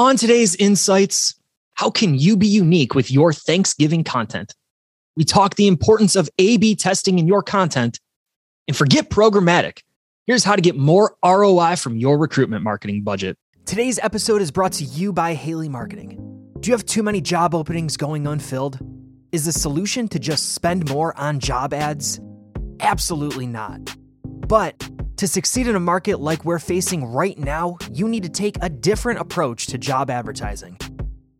On today's Insights, how can you be unique with your Thanksgiving content? We talk the importance of A B testing in your content and forget programmatic. Here's how to get more ROI from your recruitment marketing budget. Today's episode is brought to you by Haley Marketing. Do you have too many job openings going unfilled? Is the solution to just spend more on job ads? Absolutely not. But to succeed in a market like we're facing right now, you need to take a different approach to job advertising.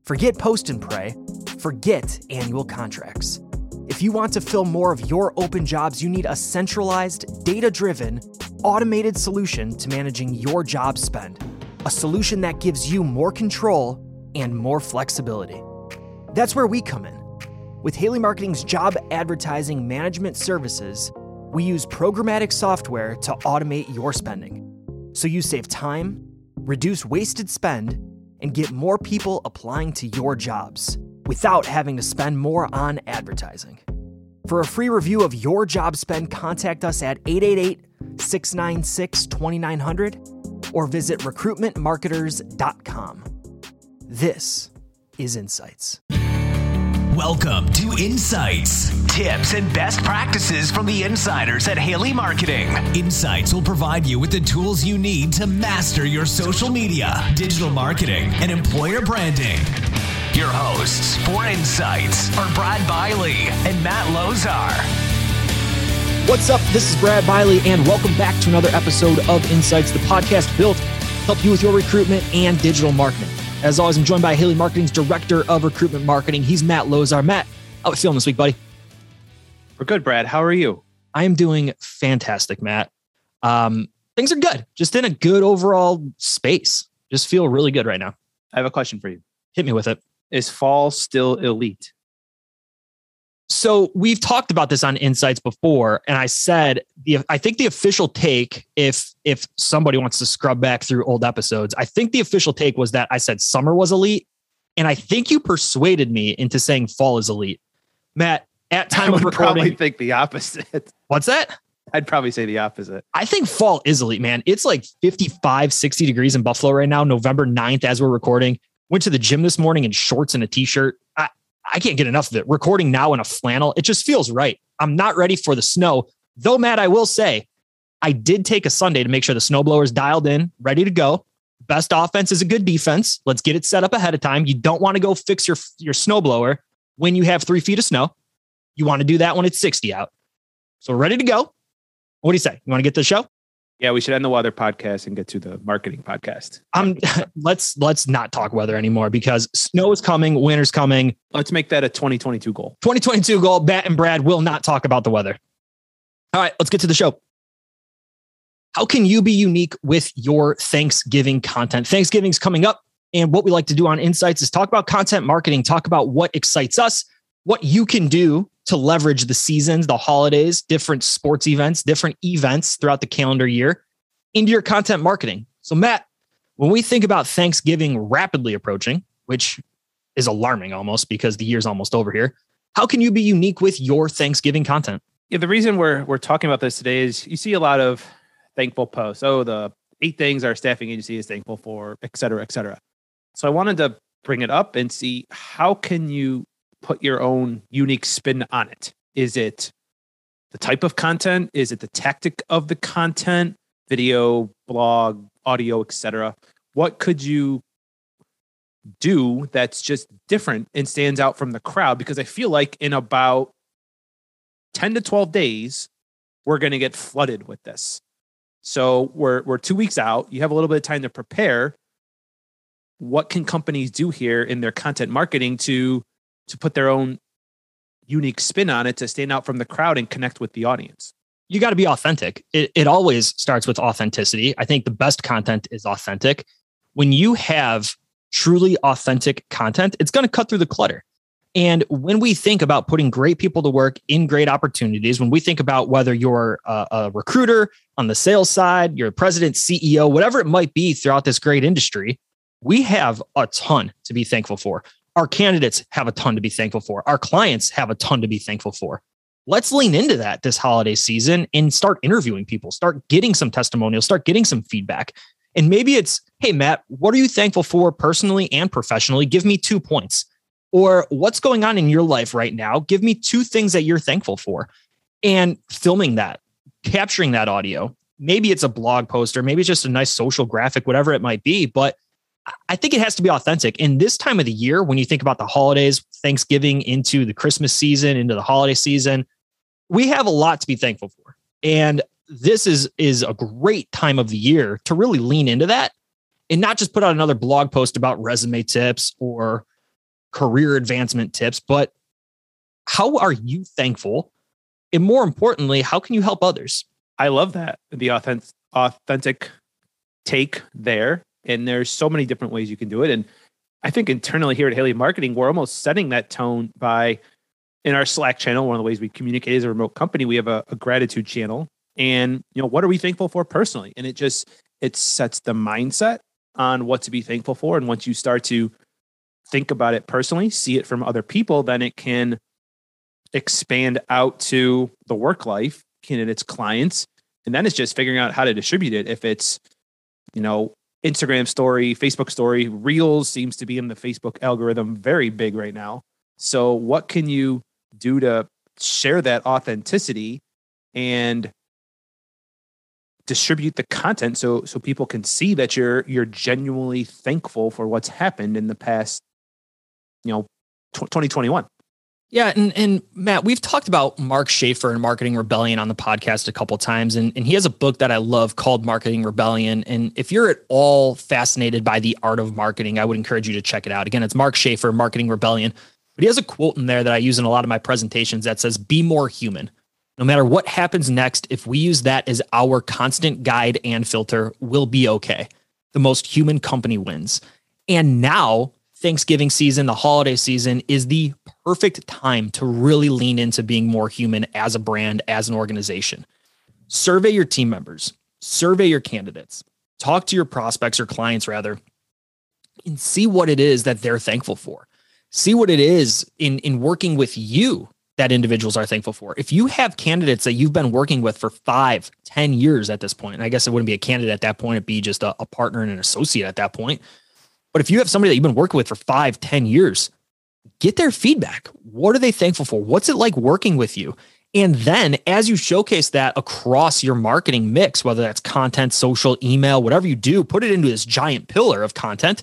Forget post and pray, forget annual contracts. If you want to fill more of your open jobs, you need a centralized, data driven, automated solution to managing your job spend. A solution that gives you more control and more flexibility. That's where we come in. With Haley Marketing's job advertising management services, we use programmatic software to automate your spending. So you save time, reduce wasted spend, and get more people applying to your jobs without having to spend more on advertising. For a free review of your job spend, contact us at 888 696 2900 or visit recruitmentmarketers.com. This is Insights. Welcome to Insights. Tips and best practices from the insiders at Haley Marketing. Insights will provide you with the tools you need to master your social media, digital marketing, and employer branding. Your hosts for Insights are Brad Bialy and Matt Lozar. What's up? This is Brad Bialy, and welcome back to another episode of Insights, the podcast built to help you with your recruitment and digital marketing. As always, I'm joined by Haley Marketing's Director of Recruitment Marketing. He's Matt Lozar. Matt, how are you feeling this week, buddy? We're good, Brad. How are you? I am doing fantastic, Matt. Um, things are good. Just in a good overall space. Just feel really good right now. I have a question for you. Hit me with it. Is fall still elite? So we've talked about this on Insights before, and I said the I think the official take, if if somebody wants to scrub back through old episodes, I think the official take was that I said summer was elite, and I think you persuaded me into saying fall is elite. Matt, at time I of recording, probably think the opposite. what's that? I'd probably say the opposite. I think fall is elite, man. It's like 55, 60 degrees in Buffalo right now, November 9th, as we're recording. Went to the gym this morning in shorts and a t-shirt. I, I can't get enough of it. Recording now in a flannel, it just feels right. I'm not ready for the snow. Though, Matt, I will say, I did take a Sunday to make sure the snowblower is dialed in, ready to go. Best offense is a good defense. Let's get it set up ahead of time. You don't want to go fix your, your snowblower when you have three feet of snow. You want to do that when it's 60 out. So, ready to go. What do you say? You want to get to the show? Yeah, we should end the weather podcast and get to the marketing podcast. I'm let's let's not talk weather anymore because snow is coming, winter's coming. Let's make that a 2022 goal. 2022 goal. Matt and Brad will not talk about the weather. All right, let's get to the show. How can you be unique with your Thanksgiving content? Thanksgiving's coming up, and what we like to do on Insights is talk about content marketing, talk about what excites us, what you can do to leverage the seasons, the holidays, different sports events, different events throughout the calendar year into your content marketing. So, Matt, when we think about Thanksgiving rapidly approaching, which is alarming almost because the year's almost over here, how can you be unique with your Thanksgiving content? Yeah, the reason we're we're talking about this today is you see a lot of thankful posts. Oh, the eight things our staffing agency is thankful for, et cetera, et cetera. So I wanted to bring it up and see how can you put your own unique spin on it? Is it the type of content? Is it the tactic of the content? Video, blog, audio, etc. What could you do that's just different and stands out from the crowd? Because I feel like in about 10 to 12 days, we're going to get flooded with this. So we're we're 2 weeks out. You have a little bit of time to prepare. What can companies do here in their content marketing to to put their own unique spin on it to stand out from the crowd and connect with the audience. You got to be authentic. It, it always starts with authenticity. I think the best content is authentic. When you have truly authentic content, it's going to cut through the clutter. And when we think about putting great people to work in great opportunities, when we think about whether you're a, a, recruiter on the sales side, you're a president, CEO, whatever it might be throughout this great industry, we have a ton to be thankful for. Our candidates have a ton to be thankful for. Our clients have a ton to be thankful for. Let's lean into that this holiday season and start interviewing people, start getting some testimonials, start getting some feedback. And maybe it's, hey, Matt, what are you thankful for personally and professionally? Give me two points. Or what's going on in your life right now? Give me two things that you're thankful for. And filming that, capturing that audio. Maybe it's a blog post or maybe it's just a nice social graphic, whatever it might be. But I think it has to be authentic. In this time of the year, when you think about the holidays, Thanksgiving into the Christmas season, into the holiday season, we have a lot to be thankful for. And this is is a great time of the year to really lean into that and not just put out another blog post about resume tips or career advancement tips, but how are you thankful? And more importantly, how can you help others? I love that. The authentic authentic take there. And there's so many different ways you can do it. And I think internally here at Haley Marketing, we're almost setting that tone by in our Slack channel. One of the ways we communicate as a remote company, we have a, a gratitude channel. And you know, what are we thankful for personally? And it just it sets the mindset on what to be thankful for. And once you start to think about it personally, see it from other people, then it can expand out to the work life, candidates, clients, and then it's just figuring out how to distribute it. If it's, you know, Instagram story, Facebook story, Reels seems to be in the Facebook algorithm very big right now. So, what can you do to share that authenticity and distribute the content so so people can see that you're you're genuinely thankful for what's happened in the past, you know, 2021? Yeah, and and Matt, we've talked about Mark Schaefer and Marketing Rebellion on the podcast a couple times, and and he has a book that I love called Marketing Rebellion. And if you're at all fascinated by the art of marketing, I would encourage you to check it out. Again, it's Mark Schaefer, Marketing Rebellion. But he has a quote in there that I use in a lot of my presentations that says, "Be more human." No matter what happens next, if we use that as our constant guide and filter, we'll be okay. The most human company wins. And now Thanksgiving season, the holiday season is the perfect time to really lean into being more human as a brand, as an organization. Survey your team members, survey your candidates, talk to your prospects or clients rather, and see what it is that they're thankful for. See what it is in, in working with you that individuals are thankful for. If you have candidates that you've been working with for five, ten years at this point, and I guess it wouldn't be a candidate at that point, it'd be just a, a partner and an associate at that point but if you have somebody that you've been working with for five, ten years, get their feedback. What are they thankful for? What's it like working with you? And then as you showcase that across your marketing mix, whether that's content, social, email, whatever you do, put it into this giant pillar of content.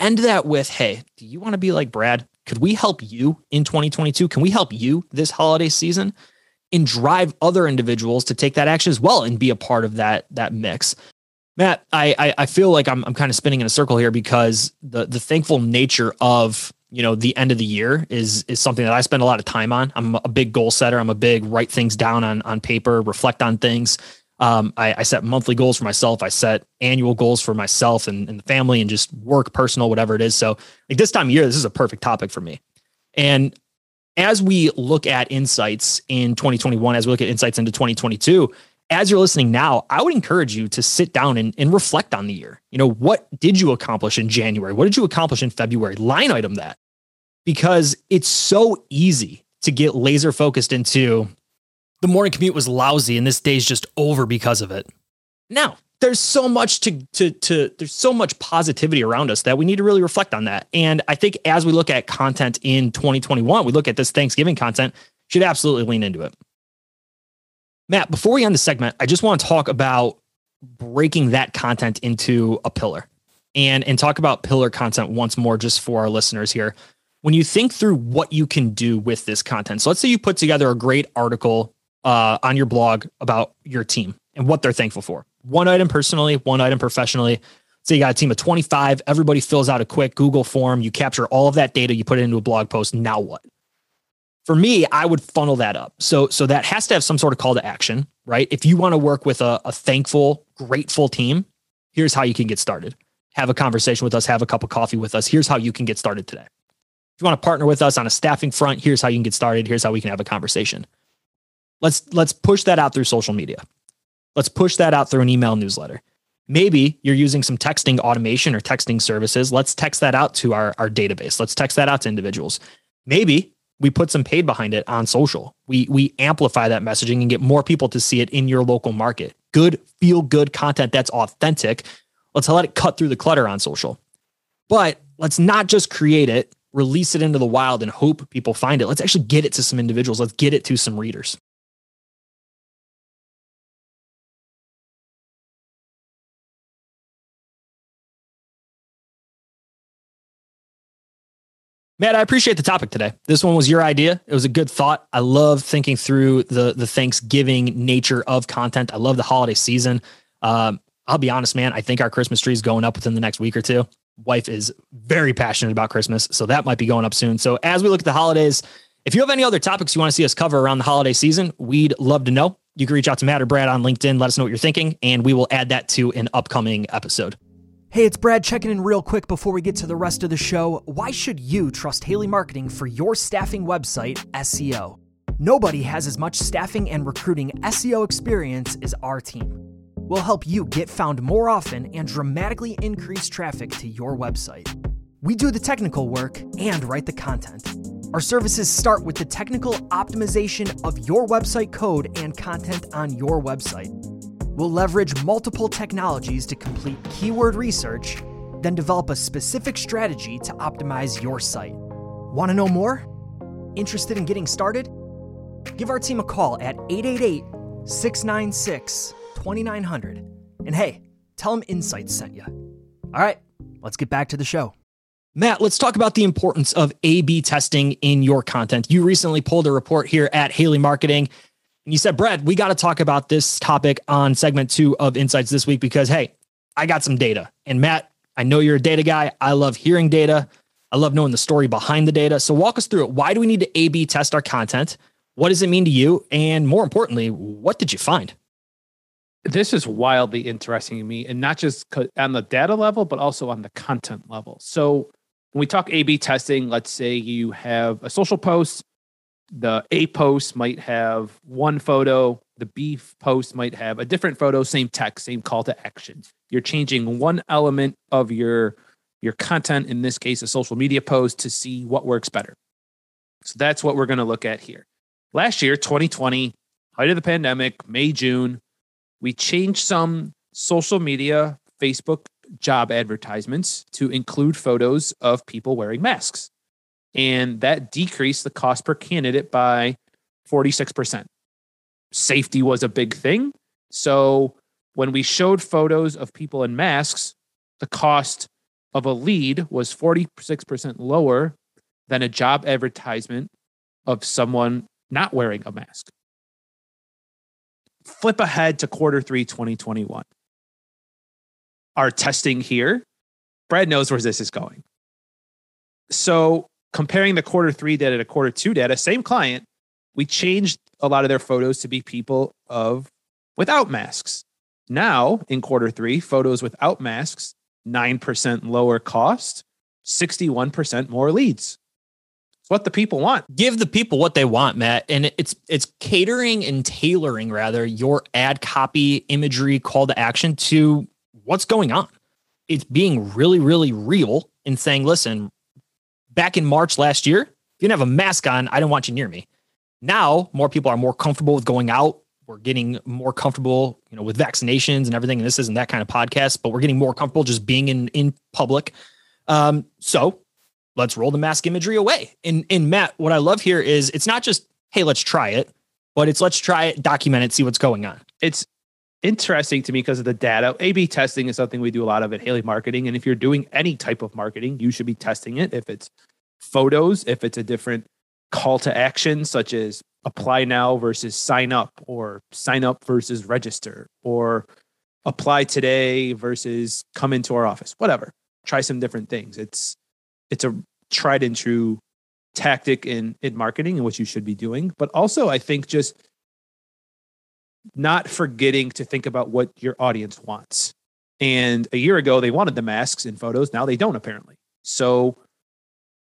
End that with, hey, do you want to be like Brad? Could we help you in 2022? Can we help you this holiday season? And drive other individuals to take that action as well and be a part of that that mix. Matt, I, I, I feel like I'm I'm kind of spinning in a circle here because the the thankful nature of you know the end of the year is is something that I spend a lot of time on. I'm a big goal setter. I'm a big write things down on on paper, reflect on things. Um, I, I set monthly goals for myself. I set annual goals for myself and, and the family and just work, personal, whatever it is. So like this time of year, this is a perfect topic for me. And as we look at insights in 2021, as we look at insights into 2022, as you're listening now, I would encourage you to sit down and, and reflect on the year. You know, what did you accomplish in January? What did you accomplish in February? Line item that because it's so easy to get laser focused into the morning commute was lousy and this day's just over because of it. Now, there's so much to to to there's so much positivity around us that we need to really reflect on that. And I think as we look at content in 2021, we look at this Thanksgiving content, should absolutely lean into it. Matt, before we end the segment, I just want to talk about breaking that content into a pillar and, and talk about pillar content once more, just for our listeners here. When you think through what you can do with this content, so let's say you put together a great article uh, on your blog about your team and what they're thankful for. One item personally, one item professionally. So you got a team of 25, everybody fills out a quick Google form, you capture all of that data, you put it into a blog post. Now what? For me, I would funnel that up. So, so that has to have some sort of call to action, right? If you want to work with a, a thankful, grateful team, here's how you can get started. Have a conversation with us, have a cup of coffee with us. Here's how you can get started today. If you want to partner with us on a staffing front, here's how you can get started. Here's how we can have a conversation. Let's let's push that out through social media. Let's push that out through an email newsletter. Maybe you're using some texting automation or texting services. Let's text that out to our, our database. Let's text that out to individuals. Maybe we put some paid behind it on social. We we amplify that messaging and get more people to see it in your local market. good, feel good content that's authentic. Let's let it cut through the clutter on social. But let's not just create it, release it into the wild and hope people find it. Let's actually get it to some individuals. Let's get it to some readers. Matt, I appreciate the topic today. This one was your idea. It was a good thought. I love thinking through the the Thanksgiving nature of content. I love the holiday season. Um, I'll be honest, man. I think our Christmas tree is going up within the next week or two. Wife is very passionate about Christmas, so that might be going up soon. So as we look at the holidays, if you have any other topics you want to see us cover around the holiday season, we'd love to know. You can reach out to Matt or Brad on LinkedIn. Let us know what you're thinking, and we will add that to an upcoming episode. Hey, it's Brad checking in real quick before we get to the rest of the show. Why should you trust Haley Marketing for your staffing website SEO? Nobody has as much staffing and recruiting SEO experience as our team. We'll help you get found more often and dramatically increase traffic to your website. We do the technical work and write the content. Our services start with the technical optimization of your website code and content on your website. We'll leverage multiple technologies to complete keyword research, then develop a specific strategy to optimize your site. Want to know more? Interested in getting started? Give our team a call at 888 696 2900. And hey, tell them Insights sent you. All right, let's get back to the show. Matt, let's talk about the importance of A B testing in your content. You recently pulled a report here at Haley Marketing you said, Brad, we got to talk about this topic on segment two of Insights this week because, hey, I got some data. And Matt, I know you're a data guy. I love hearing data. I love knowing the story behind the data. So walk us through it. Why do we need to A B test our content? What does it mean to you? And more importantly, what did you find? This is wildly interesting to me, and not just on the data level, but also on the content level. So when we talk A B testing, let's say you have a social post the A post might have one photo, the B post might have a different photo, same text, same call to action. You're changing one element of your your content, in this case, a social media post, to see what works better. So that's what we're going to look at here. Last year, 2020, height of the pandemic, May, June, we changed some social media, Facebook job advertisements to include photos of people wearing masks and that decreased the cost per candidate by 46%. Safety was a big thing. So when we showed photos of people in masks, the cost of a lead was 46% lower than a job advertisement of someone not wearing a mask. Flip ahead to quarter three, 2021. Our testing here, Brad knows where this is going. So comparing the quarter three data to quarter two data, same client, we changed a lot of their photos to be people of without masks. Now in quarter three, photos without masks, 9% lower cost, 61% more leads. It's what the people want. Give the people what they want, Matt. And it's it's catering and tailoring rather your ad copy, imagery, call to action to what's going on. It's being really, really real and saying, listen, back in March last year, if you didn't have a mask on, I didn't want you near me. Now, more people are more comfortable with going out. We're getting more comfortable, you know, with vaccinations and everything. And this isn't that kind of podcast, but we're getting more comfortable just being in in public. Um, so let's roll the mask imagery away. And and Matt, what I love here is it's not just hey, let's try it, but it's let's try it, document it, see what's going on. It's interesting to me because of the data. A B testing is something we do a lot of at Haley Marketing. And if you're doing any type of marketing, you should be testing it. If it's photos, if it's a different call to action, such as apply now versus sign up, or sign up versus register, or apply today versus come into our office, whatever. Try some different things. It's it's a tried and true tactic in in marketing and what you should be doing. But also I think just not forgetting to think about what your audience wants. And a year ago, they wanted the masks and photos. Now they don't, apparently. So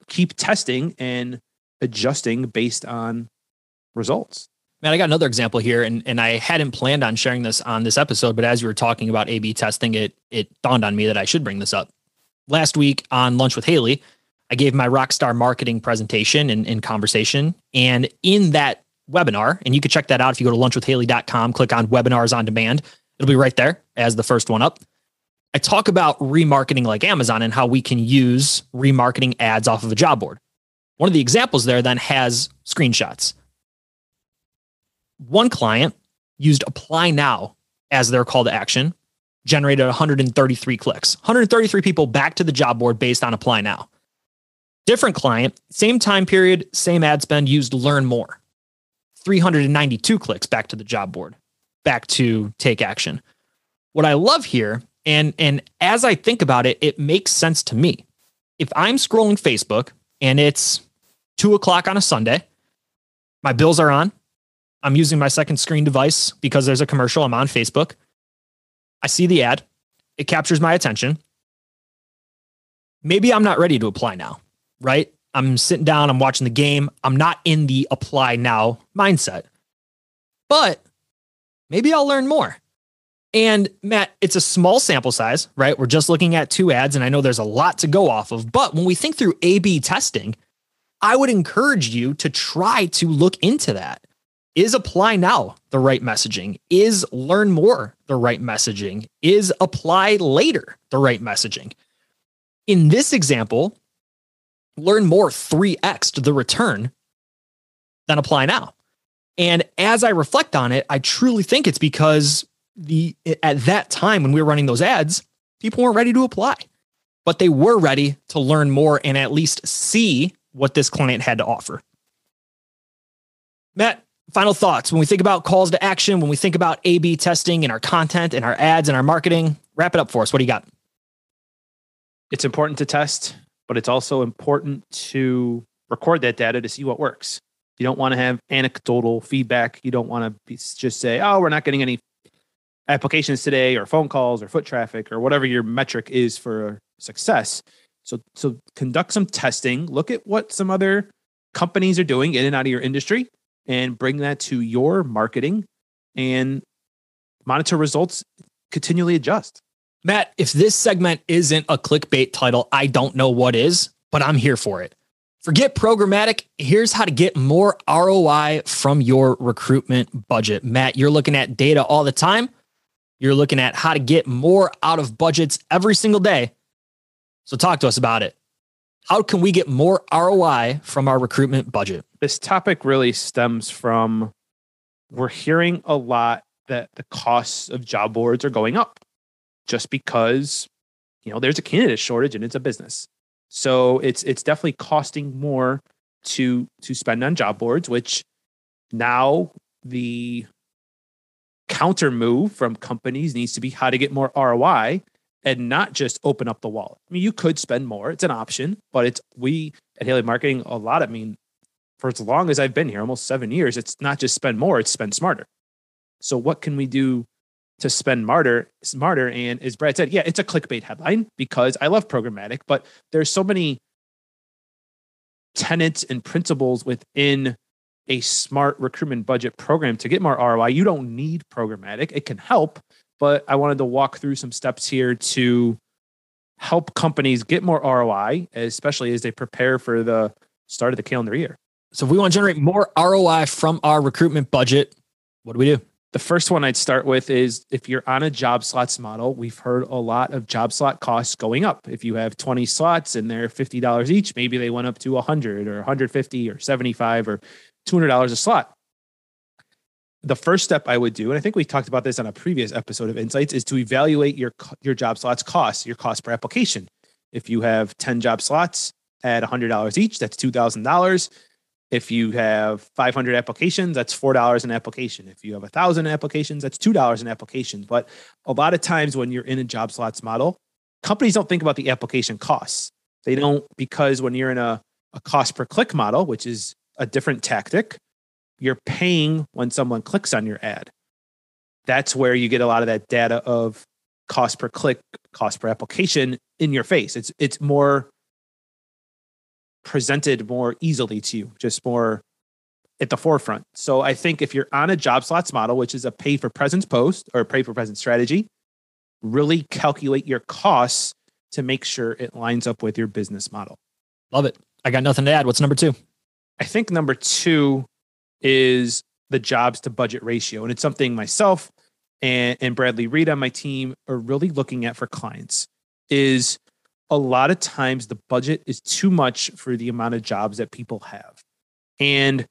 keep testing and adjusting based on results. Man, I got another example here, and, and I hadn't planned on sharing this on this episode, but as you were talking about A B testing, it it dawned on me that I should bring this up. Last week on Lunch with Haley, I gave my rockstar marketing presentation and, and conversation. And in that webinar, and you can check that out if you go to lunchwithhaley.com, click on webinars on demand. It'll be right there as the first one up. I talk about remarketing like Amazon and how we can use remarketing ads off of a job board. One of the examples there then has screenshots. One client used apply now as their call to action, generated 133 clicks, 133 people back to the job board based on apply now. Different client, same time period, same ad spend, used learn more. 392 clicks back to the job board, back to take action. What I love here, and and as I think about it, it makes sense to me. If I'm scrolling Facebook and it's two o'clock on a Sunday, my bills are on, I'm using my second screen device because there's a commercial. I'm on Facebook. I see the ad, it captures my attention. Maybe I'm not ready to apply now, right? I'm sitting down, I'm watching the game. I'm not in the apply now mindset. But maybe I'll learn more. And Matt, it's a small sample size, right? We're just looking at two ads, and I know there's a lot to go off of. But when we think through A B testing, I would encourage you to try to look into that. Is apply now the right messaging? Is learn more the right messaging? Is apply later the right messaging? In this example, learn more 3x to the return than apply now. And as I reflect on it, I truly think it's because the at that time when we were running those ads, people weren't ready to apply, but they were ready to learn more and at least see what this client had to offer. Matt, final thoughts when we think about calls to action, when we think about A B testing in our content and our ads and our marketing, wrap it up for us. What do you got? It's important to test, but it's also important to record that data to see what works. You don't want to have anecdotal feedback. You don't want to be, just say, oh, we're not getting any applications today or phone calls or foot traffic or whatever your metric is for success. So, so conduct some testing, look at what some other companies are doing in and out of your industry and bring that to your marketing and monitor results, continually adjust. Matt, if this segment isn't a clickbait title, I don't know what is, but I'm here for it. Forget programmatic. Here's how to get more ROI from your recruitment budget. Matt, you're looking at data all the time. You're looking at how to get more out of budgets every single day. So talk to us about it. How can we get more ROI from our recruitment budget? This topic really stems from we're hearing a lot that the costs of job boards are going up just because you know there's a candidate shortage and it's a business. So it's it's definitely costing more to to spend on job boards which now the counter move from companies needs to be how to get more ROI and not just open up the wallet. I mean, you could spend more; it's an option, but it's we at Haley Marketing a lot. I mean, for as long as I've been here, almost seven years, it's not just spend more; it's spend smarter. So, what can we do to spend smarter? Smarter, and as Brad said, yeah, it's a clickbait headline because I love programmatic, but there's so many tenets and principles within a smart recruitment budget program to get more ROI. You don't need programmatic; it can help, but I wanted to walk through some steps here to help companies get more ROI, especially as they prepare for the start of the calendar year. So, if we want to generate more ROI from our recruitment budget, what do we do? The first one I'd start with is if you're on a job slots model, we've heard a lot of job slot costs going up. If you have 20 slots and they're $50 each, maybe they went up to 100 or 150 or 75 or $200 a slot the first step I would do, and I think we talked about this on a previous episode of Insights, is to evaluate your your job slots costs, your cost per application. If you have 10 job slots at $100 each, that's $2,000. If you have 500 applications, that's $4 an application. If you have 1,000 applications, that's $2 an application. But a lot of times when you're in a job slots model, companies don't think about the application costs. They don't, because when you're in a, a cost per click model, which is a different tactic, you're paying when someone clicks on your ad. That's where you get a lot of that data of cost per click, cost per application in your face. It's it's more presented more easily to you, just more at the forefront. So I think if you're on a job slots model, which is a pay for presence post or pay for presence strategy, really calculate your costs to make sure it lines up with your business model. Love it. I got nothing to add. What's number two? I think number two is the jobs to budget ratio. And it's something myself and, and Bradley Reed on my team are really looking at for clients is a lot of times the budget is too much for the amount of jobs that people have. And,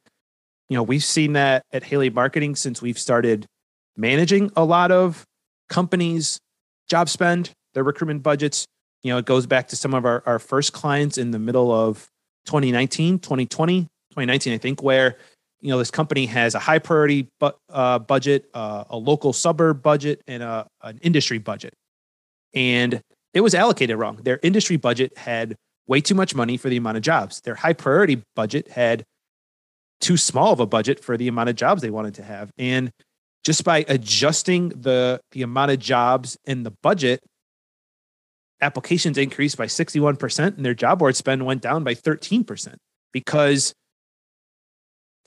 you know, we've seen that at Haley Marketing since we've started managing a lot of companies' job spend, their recruitment budgets. You know, it goes back to some of our, our first clients in the middle of 2019, 2020, 2019, I think, where you know this company has a high priority bu- uh, budget, uh, a local suburb budget, and a, an industry budget, and it was allocated wrong. Their industry budget had way too much money for the amount of jobs. Their high priority budget had too small of a budget for the amount of jobs they wanted to have, and just by adjusting the the amount of jobs and the budget applications increased by 61% and their job board spend went down by 13% because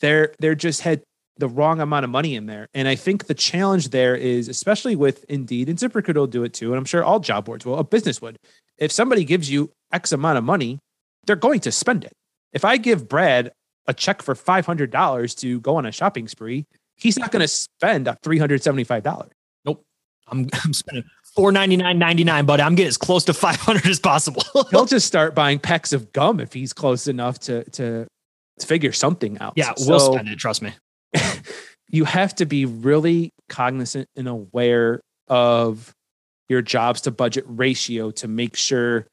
they're they're just had the wrong amount of money in there. And I think the challenge there is, especially with Indeed, and ZipRecruiter will do it too, and I'm sure all job boards will, a business would. If somebody gives you X amount of money, they're going to spend it. If I give Brad a check for $500 to go on a shopping spree, he's not going to spend $375. Nope. I'm, I'm spending four ninety nine ninety nine, but I'm getting as close to five hundred as possible. He'll just start buying packs of gum if he's close enough to to, to figure something out. Yeah, we'll spend it. Trust me. You have to be really cognizant and aware of your jobs to budget ratio to make sure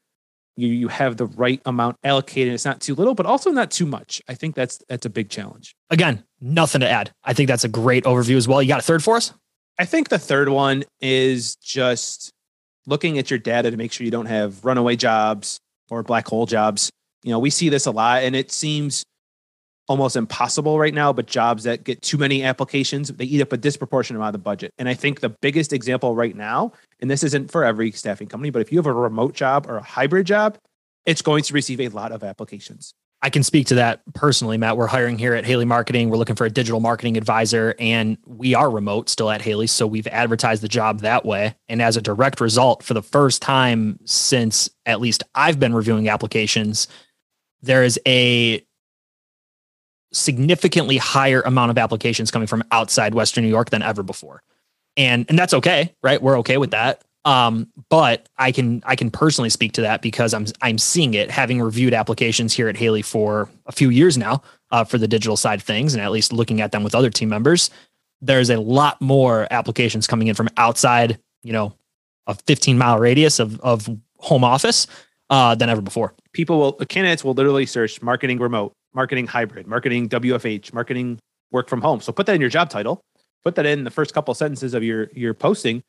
you you have the right amount allocated. It's not too little, but also not too much. I think that's that's a big challenge. Again, nothing to add. I think that's a great overview as well. You got a third for us? I think the third one is just looking at your data to make sure you don't have runaway jobs or black hole jobs. You know, we see this a lot and it seems almost impossible right now, but jobs that get too many applications, they eat up a disproportionate amount of the budget. And I think the biggest example right now, and this isn't for every staffing company, but if you have a remote job or a hybrid job, it's going to receive a lot of applications. I can speak to that personally, Matt. We're hiring here at Haley Marketing. We're looking for a digital marketing advisor, and we are remote still at Haley. So we've advertised the job that way. And as a direct result, for the first time since at least I've been reviewing applications, there is a significantly higher amount of applications coming from outside Western New York than ever before. And and that's okay, right? We're okay with that. Um, but I can I can personally speak to that because I'm I'm seeing it, having reviewed applications here at Haley for a few years now uh, for the digital side things, and at least looking at them with other team members. There's a lot more applications coming in from outside, you know, a 15 mile radius of of home office uh, than ever before. People will candidates will literally search marketing remote, marketing hybrid, marketing WFH, marketing work from home. So put that in your job title. Put that in the first couple of sentences of your your posting,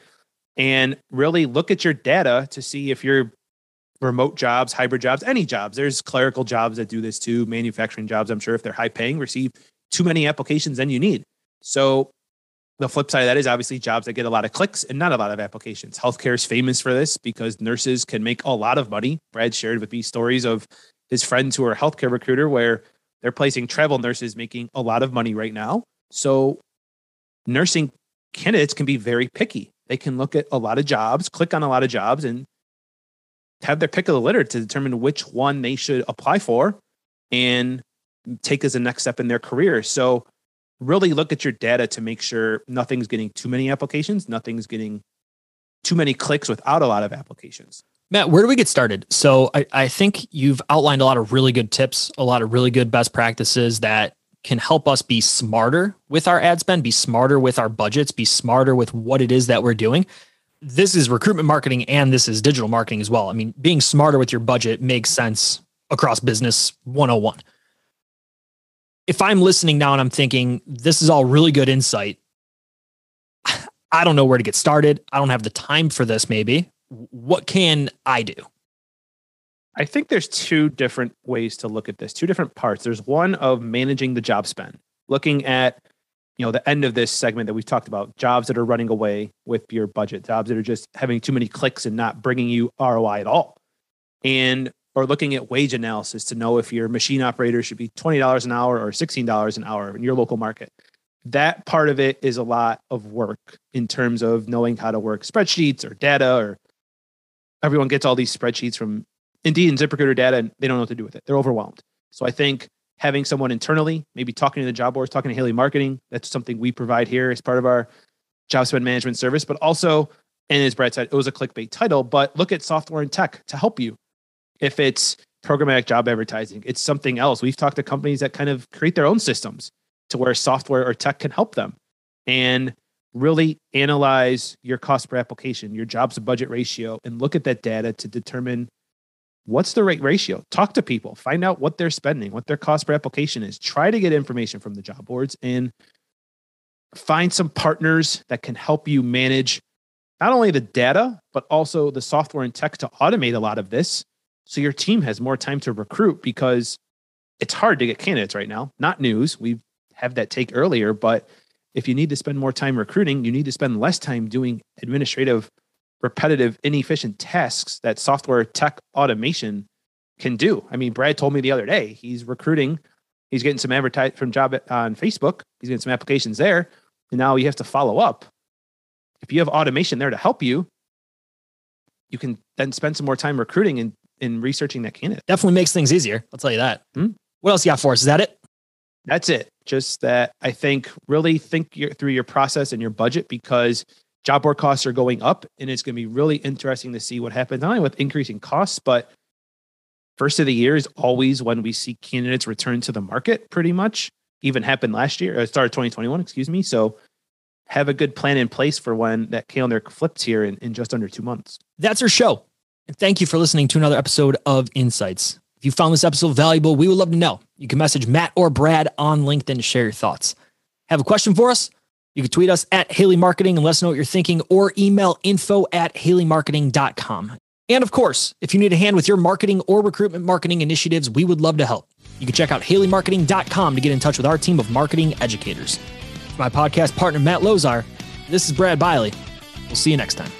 and really look at your data to see if your remote jobs, hybrid jobs, any jobs. There's clerical jobs that do this too. Manufacturing jobs, I'm sure, if they're high paying, receive too many applications than you need. So the flip side of that is obviously jobs that get a lot of clicks and not a lot of applications. Healthcare is famous for this because nurses can make a lot of money. Brad shared with me stories of his friends who are a healthcare recruiter where they're placing travel nurses making a lot of money right now. So nursing candidates can be very picky. They can look at a lot of jobs, click on a lot of jobs, and have their pick of the litter to determine which one they should apply for and take as a next step in their career. So really look at your data to make sure nothing's getting too many applications, nothing's getting too many clicks without a lot of applications. Matt, where do we get started? So I, I think you've outlined a lot of really good tips, a lot of really good best practices that can help us be smarter with our ad spend, be smarter with our budgets, be smarter with what it is that we're doing. This is recruitment marketing and this is digital marketing as well. I mean, being smarter with your budget makes sense across business 101 if I'm listening now and I'm thinking, this is all really good insight, I don't know where to get started. I don't have the time for this, maybe. What can I do? I think there's two different ways to look at this, two different parts. There's one of managing the job spend, looking at you know the end of this segment that we've talked about jobs that are running away with your budget jobs that are just having too many clicks and not bringing you roi at all and or looking at wage analysis to know if your machine operator should be $20 an hour or $16 an hour in your local market. That part of it is a lot of work in terms of knowing how to work spreadsheets or data or everyone gets all these spreadsheets from Indeed and ZipRecruiter data and they don't know what to do with it. They're overwhelmed. So I think having someone internally, maybe talking to the job boards, talking to Haley Marketing, that's something we provide here as part of our job spend management service, but also, and as Brad said, it was a clickbait title, but look at software and tech to help you. If it's programmatic job advertising, it's something else. We've talked to companies that kind of create their own systems to where software or tech can help them and really analyze your cost per application, your jobs to budget ratio, and look at that data to determine what's the right ratio. Talk to people, find out what they're spending, what their cost per application is. Try to get information from the job boards and find some partners that can help you manage not only the data, but also the software and tech to automate a lot of this. So your team has more time to recruit because it's hard to get candidates right now. Not news. We have that take earlier, but if you need to spend more time recruiting, you need to spend less time doing administrative, repetitive, inefficient tasks that software tech automation can do. I mean, Brad told me the other day he's recruiting, he's getting some advertise from job on Facebook, he's getting some applications there, and now you have to follow up. If you have automation there to help you, you can then spend some more time recruiting and in researching that candidate. Definitely makes things easier. I'll tell you that. Hmm? What else you got for us? Is that it? That's it. Just that I think really think your, through your process and your budget because job board costs are going up and it's going to be really interesting to see what happens not only with increasing costs but first of the year is always when we see candidates return to the market pretty much. Even happened last year uh, started 2021 excuse me. So have a good plan in place for when that calendar flips here in, in just under two months. That's our show. And thank you for listening to another episode of insights if you found this episode valuable, we would love to know. You can message Matt or Brad on LinkedIn to share your thoughts. Have a question for us? You can tweet us at Haley Marketing and let us know what you're thinking or email info at haleymarketing.com. And of course, if you need a hand with your marketing or recruitment marketing initiatives, we would love to help. You can check out haleymarketing.com to get in touch with our team of marketing educators. For my podcast partner, Matt Lozar, this is Brad Bialy. We'll see you next time.